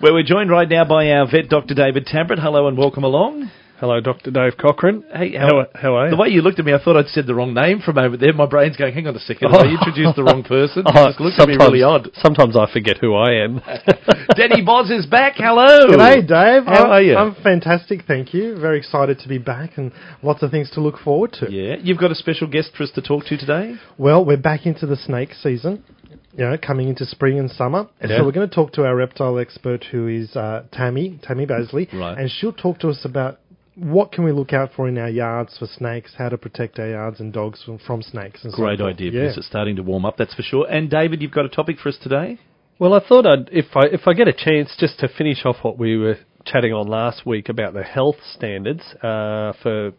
Where we're joined right now by our vet, Dr. David Tabrett. Hello and welcome along. Hello, Dr. Dave Cochran. Hey, How, how are you? The way you looked at me, I thought I'd said the wrong name for a moment there. My brain's going, hang on a second, have I oh. introduced the wrong person? It Oh, just looked at me really odd. Sometimes I forget who I am. Danny Boz is back. Hello. G'day, Dave. How I'm, are you? I'm fantastic, thank you. Very excited to be back and lots of things to look forward to. Yeah, you've got a special guest for us to talk to today. Well, we're back into the snake season, you know, coming into spring and summer. And Yeah. so we're going to talk to our reptile expert who is uh, Tammy, Tammy Basley. Right. And she'll talk to us about what can we look out for in our yards for snakes, how to protect our yards and dogs from, from snakes. And Great forth. idea Yeah. because it's starting to warm up, that's for sure. And David, you've got a topic for us today? well, I thought I'd, if I if I get a chance just to finish off what we were chatting on last week about the health standards uh, for pr-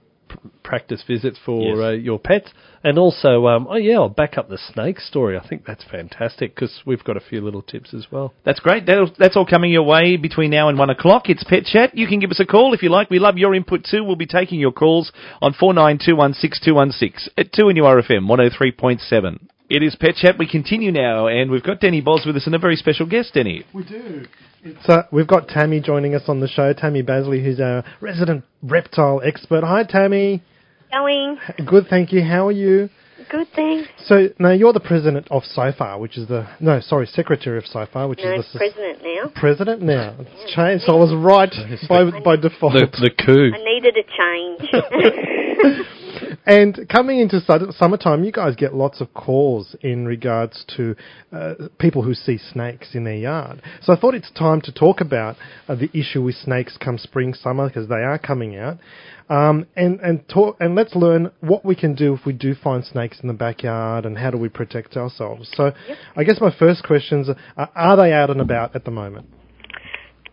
practice visits for Yes. uh, your pets, and also, um, oh yeah, I'll back up the snake story. I think that's fantastic because we've got a few little tips as well. That's great. That'll, that's all coming your way between now and one o'clock. It's Pet Chat. You can give us a call if you like. We love your input too. We'll be taking your calls on four nine two one six two one six at two NURFM one hundred three point seven. It is Pet Chat. We continue now, and we've got Denny Boz with us and a very special guest, Denny. We do. It's, uh, we've got Tammy joining us on the show, Tammy Basley, who's our resident reptile expert. Hi, Tammy. Going. Good, thank you. How are you? Good, thanks. So now you're the president of SOFAR, which is the no, sorry, secretary of SOFAR, which No, is the president now. president now. It's changed. So I was right by by default. The the coup. I needed a change. And coming into su- summertime, you guys get lots of calls in regards to uh, people who see snakes in their yard. So I thought it's time to talk about uh, the issue with snakes come spring, summer, because they are coming out. Um, and and talk, and let's learn what we can do if we do find snakes in the backyard, and how do we protect ourselves. So, I guess my first questions are: Are they out and about at the moment?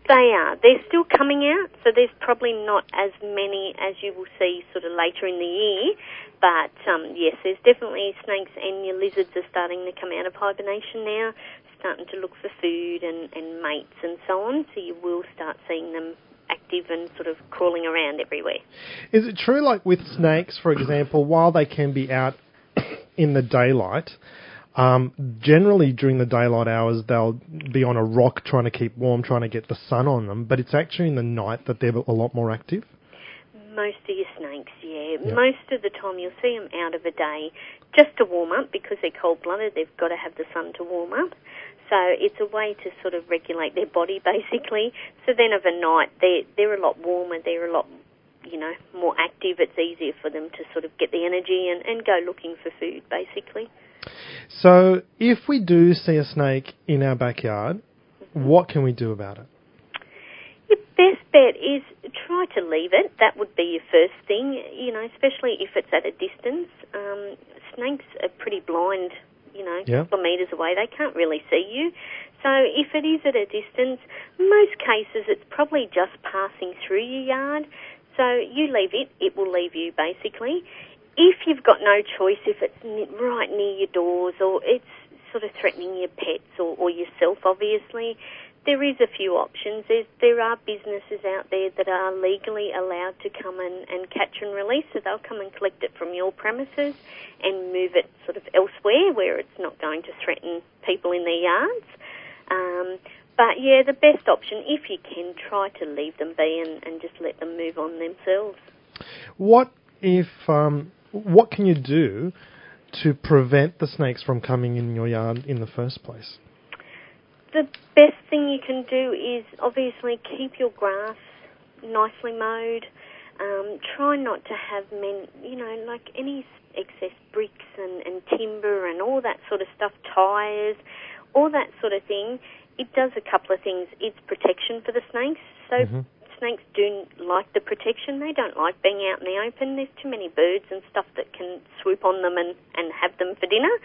They are. They're still coming out, so there's probably not as many as you will see sort of later in the year. But um, yes, there's definitely snakes and your lizards are starting to come out of hibernation now, starting to look for food and, and mates and so on. So you will start seeing them active and sort of crawling around everywhere. Is it true, like with snakes, for example, while they can be out in the daylight, um, generally during the daylight hours they'll be on a rock trying to keep warm, trying to get the sun on them, but it's actually in the night that they're a lot more active? Most of your snakes, yeah. Most of the time you'll see them out of a day just to warm up because they're cold blooded. They've got to have the sun to warm up. So it's a way to sort of regulate their body basically. So then of a night they're, they're a lot warmer, they're a lot, you know, more active. It's easier for them to sort of get the energy and, and go looking for food basically. So if we do see a snake in our backyard, what can we do about it? Your best bet is try to leave it. That would be your first thing, you know, especially if it's at a distance. Um, snakes are pretty blind, you know, Yeah. a couple of metres away. They can't really see you. So if it is at a distance, most cases it's probably just passing through your yard. So you leave it, it will leave you basically. If you've got no choice, if it's right near your doors or it's sort of threatening your pets or, or yourself, obviously, there is a few options. There's, there are businesses out there that are legally allowed to come and, and catch and release, so they'll come and collect it from your premises and move it sort of elsewhere where it's not going to threaten people in their yards. Um, but yeah, the best option, if you can, try to leave them be and, and just let them move on themselves. What if um, what can you do to prevent the snakes from coming in your yard in the first place? The best thing you can do is obviously keep your grass nicely mowed. Um, try not to have men, you know, like any excess bricks and, and timber and all that sort of stuff, tyres, all that sort of thing. It does a couple of things. It's protection for the snakes. So snakes do like the protection. They don't like being out in the open. There's too many birds and stuff that can swoop on them and, and have them for dinner.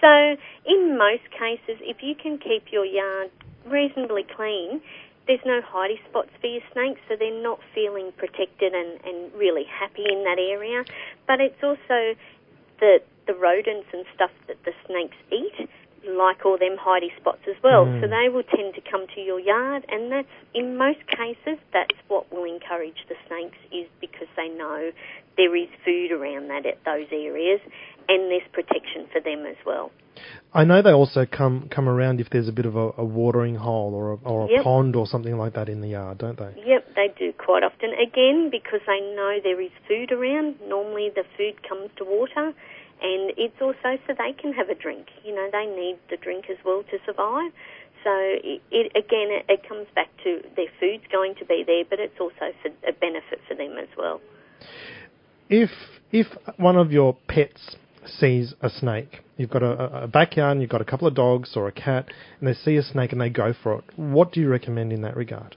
So in most cases, if you can keep your yard reasonably clean, there's no hidey spots for your snakes, so they're not feeling protected and, and really happy in that area. But it's also the the rodents and stuff that the snakes eat. Like all them hidey spots as well. Mm. So they will tend to come to your yard, and that's in most cases that's what will encourage the snakes is because they know there is food around that at those areas, and there's protection for them as well. I know they also come come around if there's a bit of a, a watering hole or a, or a Yep. pond or something like that in the yard, don't they? Yep, they do quite often. Again, because they know there is food around, normally the food comes to water, and it's also so they can have a drink. You know, they need the drink as well to survive. So it, it again, it, it comes back to their food's going to be there, but it's also for a benefit for them as well. If if one of your pets sees a snake, you've got a, a backyard, and you've got a couple of dogs or a cat, and they see a snake and they go for it. What do you recommend in that regard?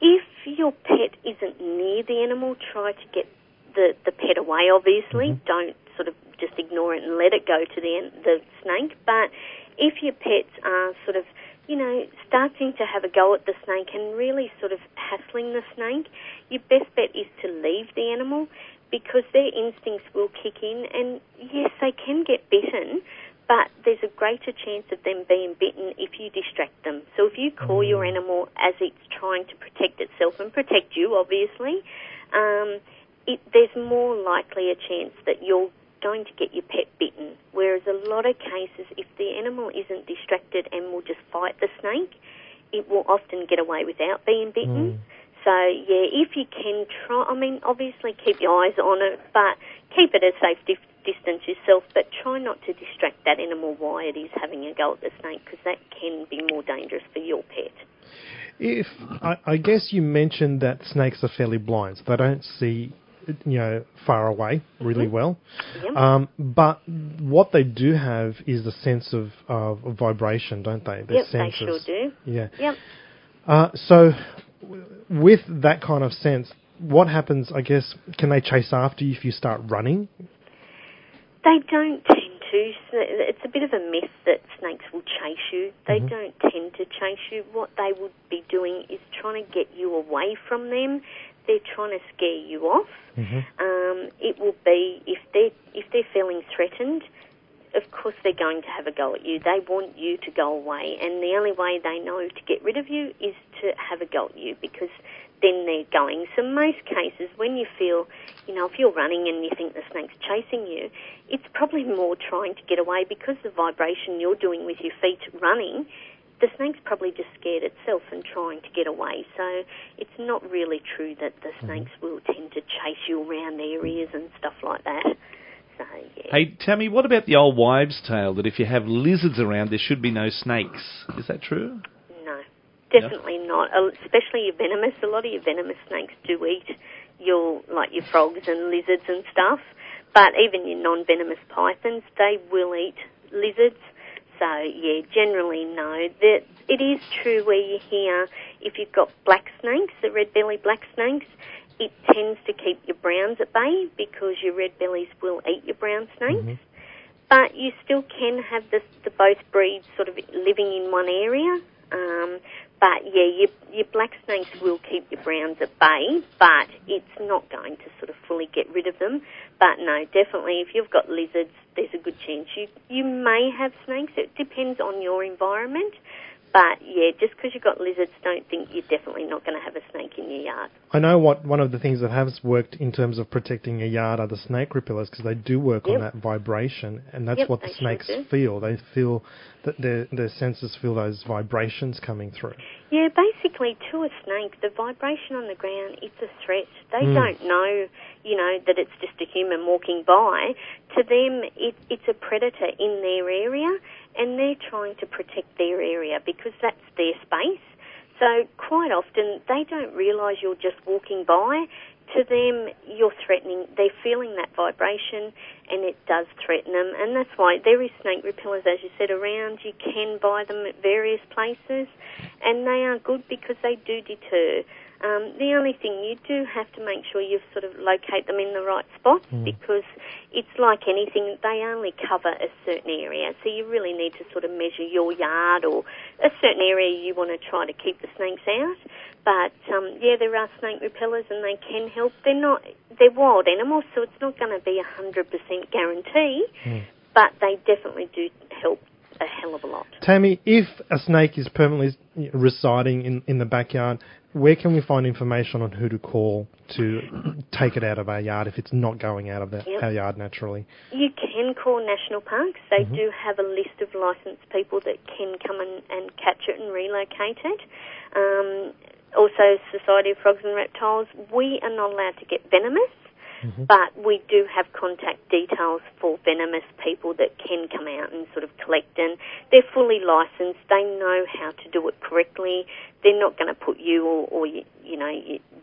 If your pet isn't near the animal, try to get the, the pet away, obviously. Mm-hmm. Don't sort of just ignore it and let it go to the, the snake. But if your pets are sort of, you know, starting to have a go at the snake and really sort of hassling the snake, your best bet is to leave the animal because their instincts will kick in and yes, they can get bitten, but there's a greater chance of them being bitten if you distract them. So if you call your animal as it's trying to protect itself and protect you, obviously, um, it, there's more likely a chance that you're going to get your pet bitten. Whereas a lot of cases, if the animal isn't distracted and will just fight the snake, it will often get away without being bitten. Mm. So yeah, if you can try, I mean, obviously keep your eyes on it, but keep it a safe dif- distance yourself. But try not to distract that animal while it is having a go at the snake, because that can be more dangerous for your pet. If I, I guess you mentioned that snakes are fairly blind, so they don't see, you know, far away really well. Yep. Um, but what they do have is the sense of, of, vibration, don't they? Their yep, they senses. sure do. Yeah. Yep. Uh, so, w- with that kind of sense, what happens? I guess can they chase after you if you start running? They don't tend to. It's a bit of a myth that snakes will chase you. They don't tend to chase you. What they would be doing is trying to get you away from them. They're trying to scare you off. Um, it will be if they if they're feeling threatened. Of course, they're going to have a go at you. They want you to go away, and the only way they know to get rid of you is to have a go at you because then they're going. So most cases, when you feel, you know, if you're running and you think the snake's chasing you, it's probably more trying to get away because the vibration you're doing with your feet running. The snake's probably just scared itself and trying to get away. So it's not really true that the snakes will tend to chase you around areas and stuff like that. So yeah. Hey, Tammy, what about the old wives' tale that if you have lizards around, there should be no snakes? Is that true? No, definitely not. Uh, Especially your venomous. A lot of your venomous snakes do eat your like your frogs and lizards and stuff. But even your non-venomous pythons, they will eat lizards. So yeah, generally no. That it is true where you hear if you've got black snakes, the red belly black snakes, it tends to keep your browns at bay because your red bellies will eat your brown snakes but you still can have the, the both breeds sort of living in one area. Um, but yeah, your, your black snakes will keep your browns at bay, but it's not going to sort of fully get rid of them. But no, definitely, if you've got lizards, there's a good chance you you may have snakes. It depends on your environment. But yeah, just because you've got lizards, don't think you're definitely not going to have a snake in your yard. I know what one of the things that has worked in terms of protecting a yard are the snake repellers because they do work on that vibration, and that's Yep, what the they sure snakes feel. They feel that their their senses feel those vibrations coming through. Yeah, basically, to a snake, the vibration on the ground, it's a threat. They Mm. don't know, you know, that it's just a human walking by. To them, it, it's a predator in their area, and they're trying to protect their area because that's their space. So quite often, they don't realise you're just walking by. To them, you're threatening. They're feeling that vibration, and it does threaten them. And that's why there is snake repellers, as you said, around. You can buy them at various places, and they are good because they do deter. Um, the only thing you do have to make sure you sort of locate them in the right spots because it's like anything, they only cover a certain area. So you really need to sort of measure your yard or a certain area you want to try to keep the snakes out. But um, yeah, there are snake repellers and they can help. They're not, they're wild animals, so it's not going to be a hundred percent guarantee, but they definitely do help a hell of a lot. Tammy, if a snake is permanently residing in, in the backyard, where can we find information on who to call to take it out of our yard if it's not going out of Yep. our yard naturally? You can call national parks. They Mm-hmm. do have a list of licensed people that can come and, and catch it and relocate it. Um, also, Society of Frogs and Reptiles, we are not allowed to get venomous, Mm-hmm. but we do have contact details for venomous people that can come out and sort of collect. And they're fully licensed. They know how to do it correctly. They're not going to put you or, or you, you know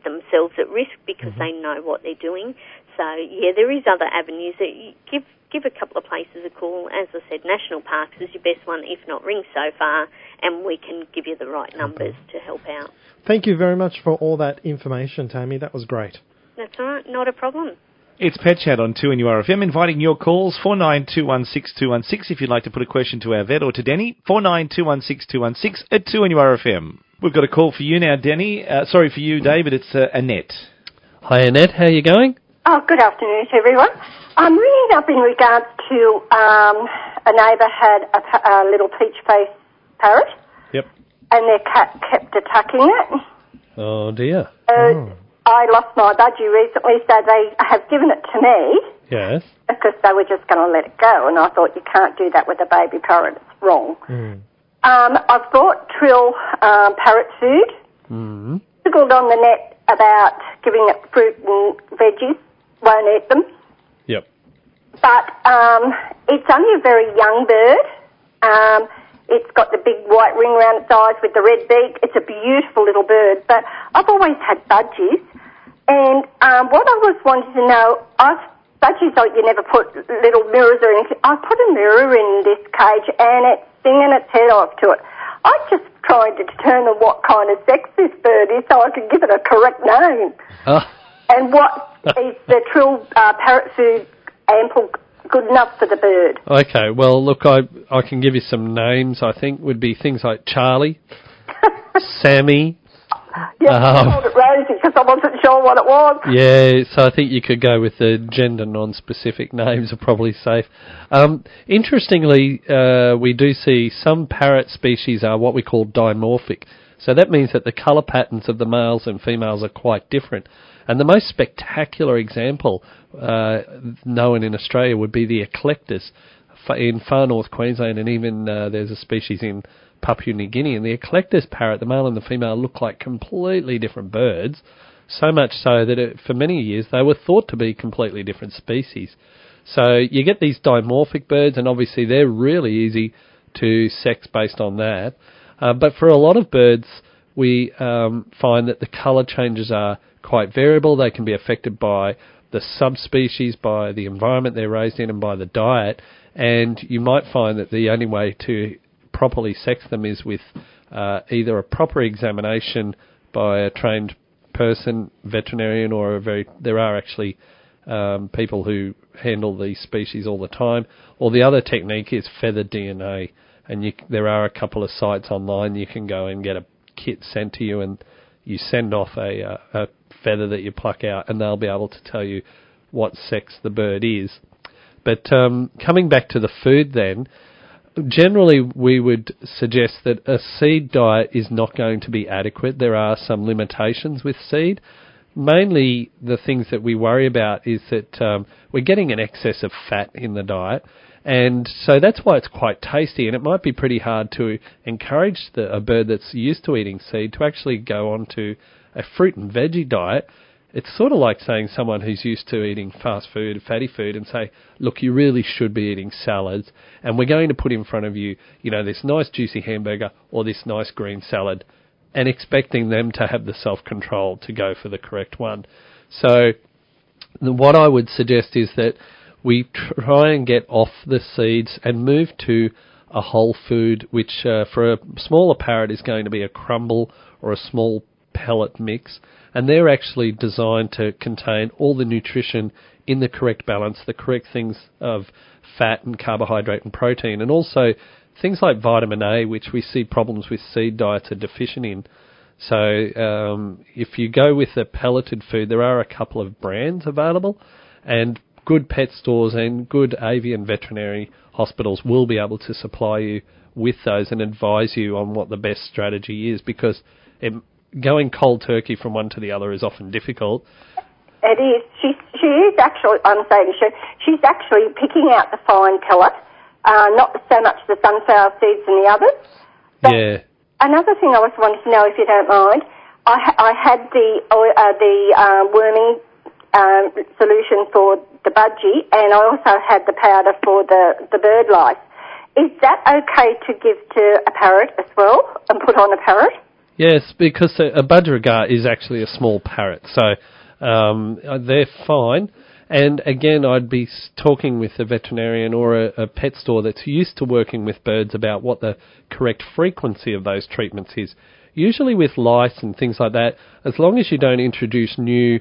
themselves at risk because Mm-hmm. they know what they're doing. So yeah, there is other avenues that you give give a couple of places a call. As I said, National Parks is your best one, if not Ring SOFAR, and we can give you the right numbers to help out. Thank you very much for all that information, Tammy. That was great. That's all right, not a problem. It's Pet Chat on 2NURFM, inviting your calls, 49216216, if you'd like to put a question to our vet or to Denny, 49216216 at 2NURFM. We've got a call for you now, Denny. Uh, sorry for you, David, it's uh, Annette. Hi Annette, how are you going? Oh, good afternoon to everyone. I'm ringing up in regards to um, a neighbour had a, a little peach face parrot, Yep. and their cat kept attacking it. Oh dear. Uh, I lost my budgie recently, so they have given it to me Yes. because they were just going to let it go, and I thought you can't do that with a baby parrot. It's wrong. Um, I've bought Trill um, parrot food. Mm. Googled on the net about giving it fruit and veggies. Won't eat them. Yep. but um, it's only a very young bird. Um, it's got the big white ring around its eyes with the red beak. It's a beautiful little bird, but I've always had budgies. And um, what I was wanting to know, I've, budgies, like you never put little mirrors or anything. I put a mirror in this cage and it's singing its head off to it. I'm just tried to determine what kind of sex this bird is so I could give it a correct name. Oh, And what is the trill uh, parrot food ample good enough for the bird? okay. Well, look, I I can give you some names. I think would be things like Charlie, Sammy. Yeah, Um, I called it Rosie because I wasn't sure what it was. Yeah, so I think you could go with the gender non-specific names are probably safe. Um, interestingly, uh, we do see some parrot species are what we call dimorphic. So that means that the colour patterns of the males and females are quite different. And the most spectacular example uh, known in Australia would be the eclectus in far north Queensland, and even uh, there's a species in Papua New Guinea. And the eclectus parrot, the male and the female, look like completely different birds. So much so that it, for many years they were thought to be completely different species. So you get these dimorphic birds, and obviously they're really easy to sex based on that. Uh, but for a lot of birds, we um, find that the colour changes are quite variable. They can be affected by the subspecies, by the environment they're raised in, and by the diet. And you might find that the only way to properly sex them is with uh, either a proper examination by a trained person, veterinarian, or a very. There are actually um, people who handle these species all the time. Or the other technique is feather DNA, and you, there are a couple of sites online you can go and get a kit sent to you, and you send off a, uh, a feather that you pluck out, and they'll be able to tell you what sex the bird is. But um, coming back to the food, then generally we would suggest that a seed diet is not going to be adequate. There are some limitations with seed. Mainly, the things that we worry about is that um, we're getting an excess of fat in the diet, and so that's why it's quite tasty. And it might be pretty hard to encourage the, a bird that's used to eating seed to actually go on to a fruit and veggie diet. It's sort of like saying someone who's used to eating fast food, fatty food, and say, look, you really should be eating salads, and we're going to put in front of you, you know, this nice juicy hamburger or this nice green salad, and expecting them to have the self control to go for the correct one. So, what I would suggest is that we try and get off the seeds and move to a whole food, which uh, for a smaller parrot is going to be a crumble or a small pellet mix, and they're actually designed to contain all the nutrition in the correct balance, the correct things of fat and carbohydrate and protein, and also things like vitamin A, which we see problems with seed diets are deficient in. So um, if you go with a pelleted food, there are a couple of brands available, and good pet stores and good avian veterinary hospitals will be able to supply you with those and advise you on what the best strategy is because it, going cold turkey from one to the other is often difficult. It is. She, she is actually, I'm saying she, she's actually picking out the fine pellet, uh, not so much the sunflower seeds and the others. But yeah. Another thing I was wanting to know, if you don't mind, I, ha- I had the uh, the uh, worming um, solution for the budgie, and I also had the powder for the the bird lice. Is that okay to give to a parrot as well, and put on a parrot? Yes, because a, budgerigar is actually a small parrot, so um, they're fine. And again, I'd be talking with a veterinarian or a, a pet store that's used to working with birds about what the correct frequency of those treatments is. Usually with lice and things like that, as long as you don't introduce new,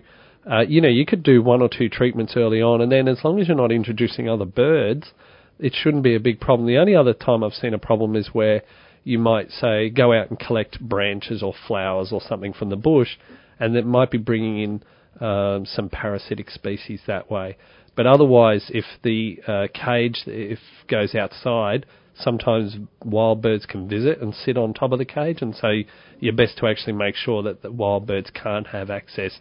uh, you know, you could do one or two treatments early on, and then as long as you're not introducing other birds, it shouldn't be a big problem. The only other time I've seen a problem is where you might say go out and collect branches or flowers or something from the bush, and that might be bringing in um, some parasitic species that way. But otherwise, if the uh, cage if goes outside, sometimes wild birds can visit and sit on top of the cage, and so you're best to actually make sure that the wild birds can't have access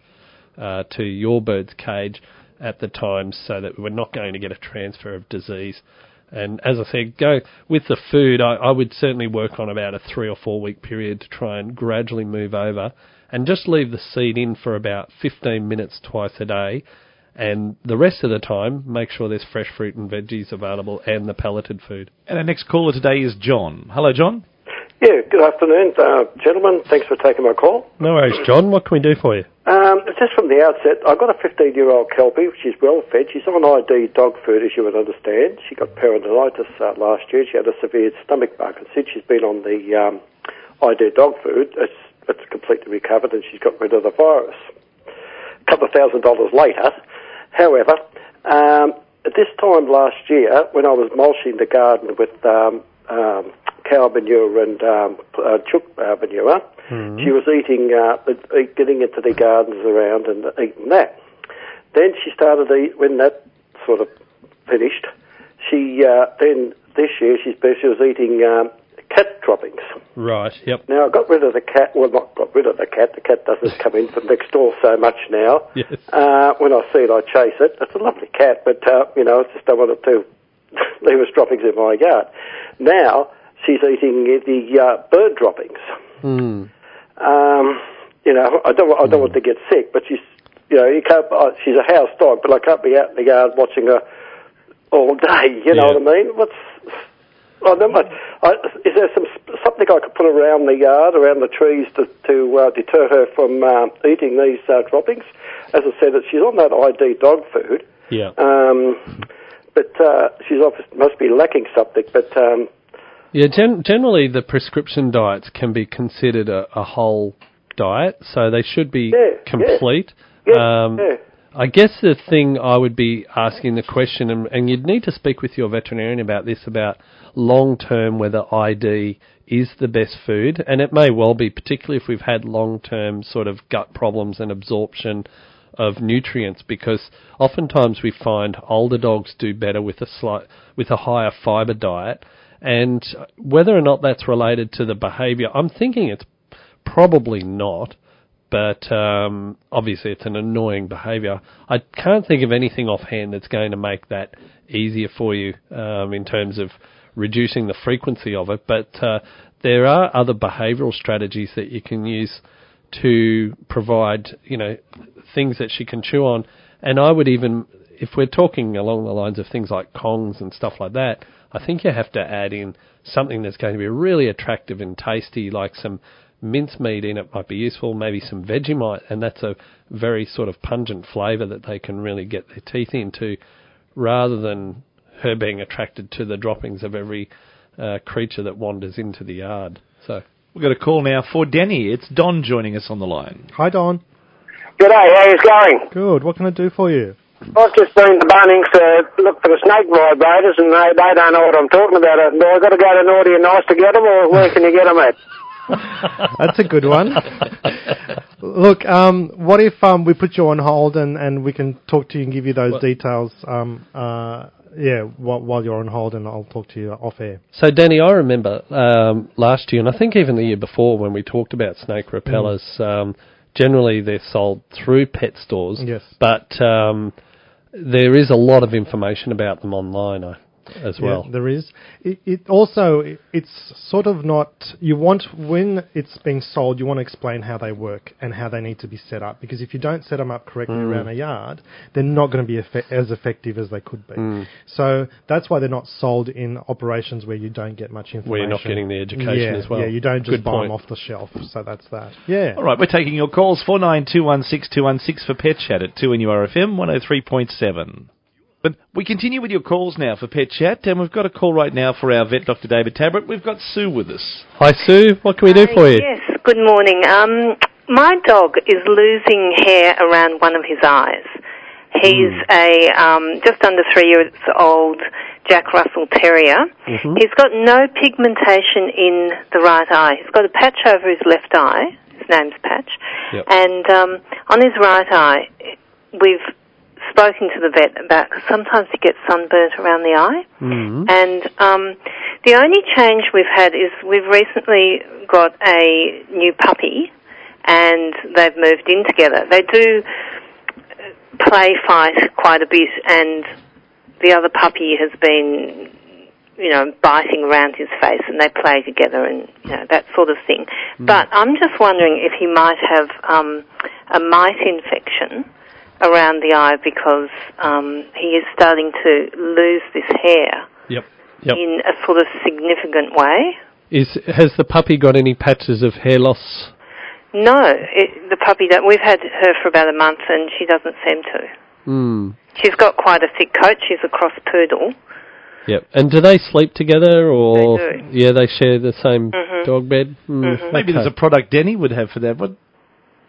uh, to your bird's cage at the time, so that we're not going to get a transfer of disease. And as I said, go with the food. I, I would certainly work on about a three or four week period to try and gradually move over, and just leave the seed in for about 15 minutes twice a day. And the rest of the time, make sure there's fresh fruit and veggies available and the pelleted food. And our next caller today is John. Hello, John. Yeah, good afternoon, uh, gentlemen. Thanks for taking my call. No worries, John. What can we do for you? Just from the outset, I've got a 15 year old Kelpie. She's well fed. She's on ID dog food, as you would understand. She got peritonitis uh, last year. She had a severe stomach bug, and since she's been on the um, ID dog food, it's, it's completely recovered and she's got rid of the virus. A couple of thousand dollars later, however, um, at this time last year, when I was mulching the garden with um, um, cow manure and um, uh, chook uh, manure, she was eating, uh, getting into the gardens around and eating that. Then she started eat when that sort of finished. She uh, then this year she's she was eating um, cat droppings. Right. Yep. Now I got rid of the cat. Well, not got rid of the cat. The cat doesn't come in from next door so much now. Yes. Uh, when I see it, I chase it. It's a lovely cat, but uh, you know, I just don't want it to leave its droppings in my yard. Now she's eating the uh, bird droppings. Hmm. Um, you know, I don't, I don't want to get sick, but she's, you know, you can't. Uh, she's a house dog, but I can't be out in the yard watching her all day. You know Yeah. what I mean? What's I don't know. I, is there some something I could put around the yard, around the trees, to, to uh, deter her from um, eating these uh, droppings? As I said, that she's on that ID dog food, Yeah. um, but uh, she's obviously must be lacking something. But um, Yeah, gen- generally the prescription diets can be considered a, a whole diet, so they should be Yeah, complete. Yeah, um, yeah. I guess the thing I would be asking the question, and, and you'd need to speak with your veterinarian about this, about long term whether ID is the best food, and it may well be, particularly if we've had long term sort of gut problems and absorption of nutrients, because oftentimes we find older dogs do better with a slight with a higher fibre diet, and whether or not that's related to the behaviour, I'm thinking it's probably not but um, obviously it's an annoying behaviour. I can't think of anything offhand that's going to make that easier for you um, in terms of reducing the frequency of it. But uh, there are other behavioural strategies that you can use to provide, you know, things that she can chew on. And I would even, if we're talking along the lines of things like Kongs and stuff like that, I think you have to add in something that's going to be really attractive and tasty, like some mincemeat in it might be useful, maybe some Vegemite, and that's a very sort of pungent flavour that they can really get their teeth into, rather than her being attracted to the droppings of every uh, creature that wanders into the yard. So, We've got a call now for Denny. It's Don joining us on the line. Hi, Don. G'day, how are you going? Good. What can I do for you? I've just been to Bunnings to look for the snake vibrators and they, they don't know what I'm talking about. Do I got to go to Naughty and Nice to get them or where can you get them at? That's a good one. Look, um, what if um, we put you on hold and, and we can talk to you and give you those What- details um, uh, yeah, while, while you're on hold, and I'll talk to you off air. So, Danny, I remember um, last year, and I think even the year before, when we talked about snake repellers. Um, generally, they're sold through pet stores. Yes. But um, there is a lot of information about them online I, as well. Yeah, there is. It, it also it- it's sort of not. You want when it's being sold, you want to explain how they work and how they need to be set up. Because if you don't set them up correctly Mm. around a yard, they're not going to be effe- as effective as they could be. Mm. So that's why they're not sold in operations where you don't get much information. Where you're not getting the education yeah, as well. Yeah, you don't just Good buy point. them off the shelf. So that's that. Yeah. All right, we're taking your calls four nine two one six two one six for Pet Chat at two NURFM one hundred three point seven. But we continue with your calls now for Pet Chat, and we've got a call right now for our vet, Dr. David Tabrett. We've got Sue with us. Hi, Sue. What can we do Uh, for you? Yes, good morning. Um, my dog is losing hair around one of his eyes. He's a um, just under three years old Jack Russell Terrier. Mhm. He's got no pigmentation in the right eye. He's got a patch over his left eye. His name's Patch. Yep. And um, on his right eye, we've spoken to the vet about because sometimes he gets sunburnt around the eye. Mhm. And um, the only change we've had is we've recently got a new puppy, and they've moved in together. They do play fight quite a bit, and the other puppy has been, you know, biting around his face, and they play together, and you know that sort of thing. But I'm just wondering if he might have um, a mite infection around the eye because um, he is starting to lose this hair Yep. Yep. in a sort of significant way. Is has the puppy got any patches of hair loss? No, it, the puppy that we've had her for about a month, and she doesn't seem to. Hmm. She's got quite a thick coat. She's a cross poodle. Yep. And do they sleep together, or They do. yeah, they share the same Mhm. dog bed? Hmm, Mhm. Maybe there's a product Denny would have for that. What?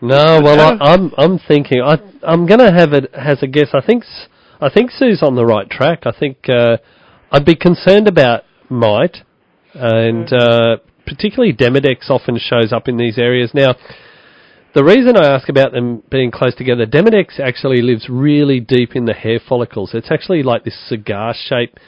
No, well? I, I'm I'm thinking I I'm going to have it as a guess. I think I think Sue's on the right track. I think uh, I'd be concerned about mite, and uh, particularly Demodex often shows up in these areas. Now, the reason I ask about them being close together, Demodex actually lives really deep in the hair follicles. It's actually like this cigar-shaped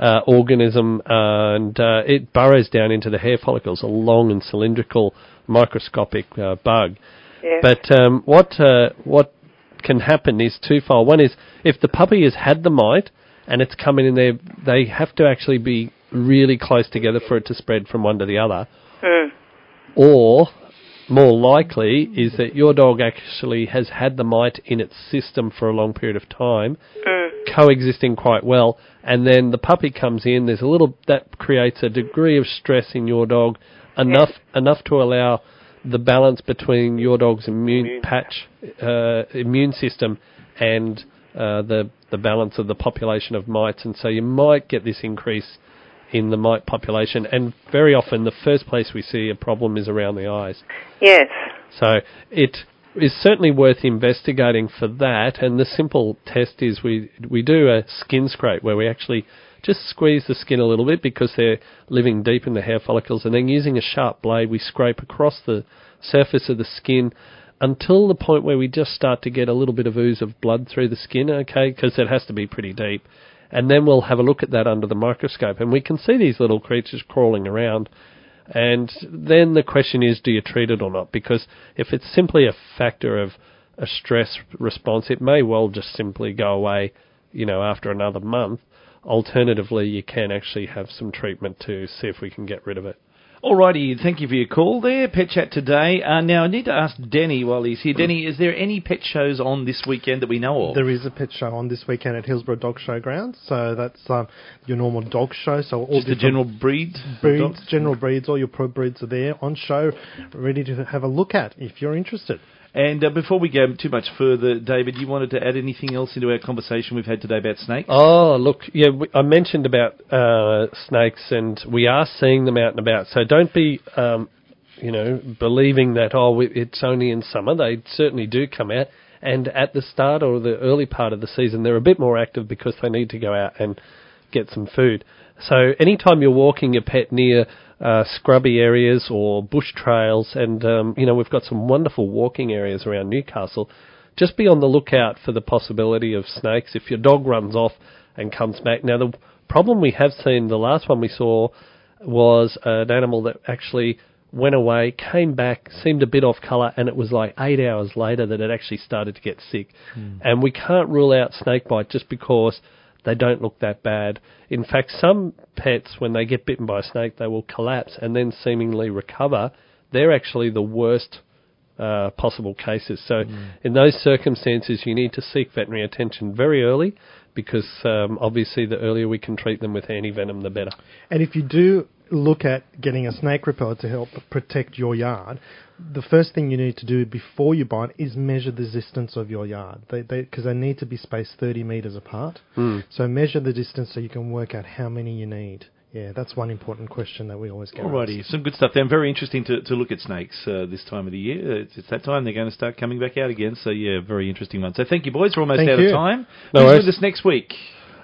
uh, organism, and uh, it burrows down into the hair follicles, a long and cylindrical microscopic uh, bug. Yeah. But um, what uh, what can happen is twofold. One is if the puppy has had the mite and it's coming in there, they have to actually be really close together for it to spread from one to the other. Mm. Or more likely is that your dog actually has had the mite in its system for a long period of time, Mm. coexisting quite well, and then the puppy comes in. There's a little that creates a degree of stress in your dog, enough enough to allow the balance between your dog's immune patch uh, immune system and uh, the the balance of the population of mites, and so you might get this increase in the mite population. And very often, the first place we see a problem is around the eyes. Yes. So it is certainly worth investigating for that. And the simple test is we we do a skin scrape where we actually just squeeze the skin a little bit because they're living deep in the hair follicles, and then using a sharp blade we scrape across the surface of the skin until the point where we just start to get a little bit of ooze of blood through the skin. Okay, because it has to be pretty deep. And then we'll have a look at that under the microscope, and we can see these little creatures crawling around. And then the question is, do you treat it or not? Because if it's simply a factor of a stress response, it may well just simply go away, you know, after another month. Alternatively, you can actually have some treatment to see if we can get rid of it. Alrighty, thank you for your call there, Pet Chat today. Uh, now I need to ask Denny while he's here. Denny, is there any pet shows on this weekend that we know of? There is a pet show on this weekend at Hillsborough Dog Showgrounds. So that's um, your normal dog show. So all Just the general breed of breeds, general breeds, all your pro breeds are there on show, ready to have a look at if you're interested. And uh, before we go too much further, David, you wanted to add anything else into our conversation we've had today about snakes? Oh, look, yeah, we, I mentioned about uh, snakes, and we are seeing them out and about. So don't be, um, you know, believing that oh, it's only in summer. They certainly do come out, and at the start or the early part of the season, they're a bit more active because they need to go out and get some food. So anytime you're walking your pet near uh, scrubby areas or bush trails, and um, you know we've got some wonderful walking areas around Newcastle. Just be on the lookout for the possibility of snakes. If your dog runs off, and comes back. Now the problem we have seen, the last one we saw was an animal that actually went away, came back, seemed a bit off colour, and it was like eight hours later that it actually started to get sick. And we can't rule out snake bite just because they don't look that bad. In fact, some pets, when they get bitten by a snake, they will collapse and then seemingly recover. They're actually the worst uh, possible cases. So, in those circumstances, you need to seek veterinary attention very early because um, obviously the earlier we can treat them with antivenom, the better. And if you do look at getting a snake repellent to help protect your yard, the first thing you need to do before you buy it is measure the distance of your yard. They because they, need to be spaced 30 meters apart. So measure the distance so you can work out how many you need. Yeah, that's one important question that we always get. asked. Alrighty, some good stuff there. Very interesting to, to look at snakes uh, this time of the year. It's, it's that time they're going to start coming back out again. So yeah, very interesting one. So thank you, boys. We're almost Thank out you. of time. No Who's with us next week?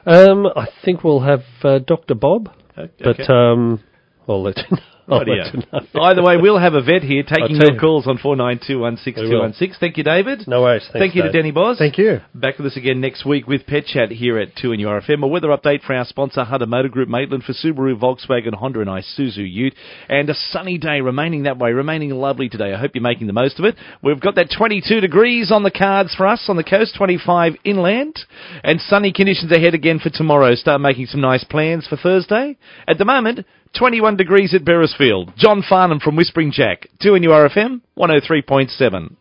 Um, I think we'll have uh, Dr. Bob, Okay. but um, I'll let you know. I'll let you know. Either way, we'll have a vet here taking I'll tell your you. calls on four nine two one six two one six. Thank you, David. No worries. Thanks, Thank you to Dave. Denny Boz. Thank you. Back with us again next week with Pet Chat here at 2NURFM. A weather update for our sponsor, Hunter Motor Group, Maitland, for Subaru, Volkswagen, Honda and Isuzu Ute. And a sunny day remaining that way, remaining lovely today. I hope you're making the most of it. We've got that 22 degrees on the cards for us on the coast, 25 inland. And sunny conditions ahead again for tomorrow. Start making some nice plans for Thursday. At the moment, 21 degrees at Beresfield. John Farnham from Whispering Jack. 2NURFM, 103.7.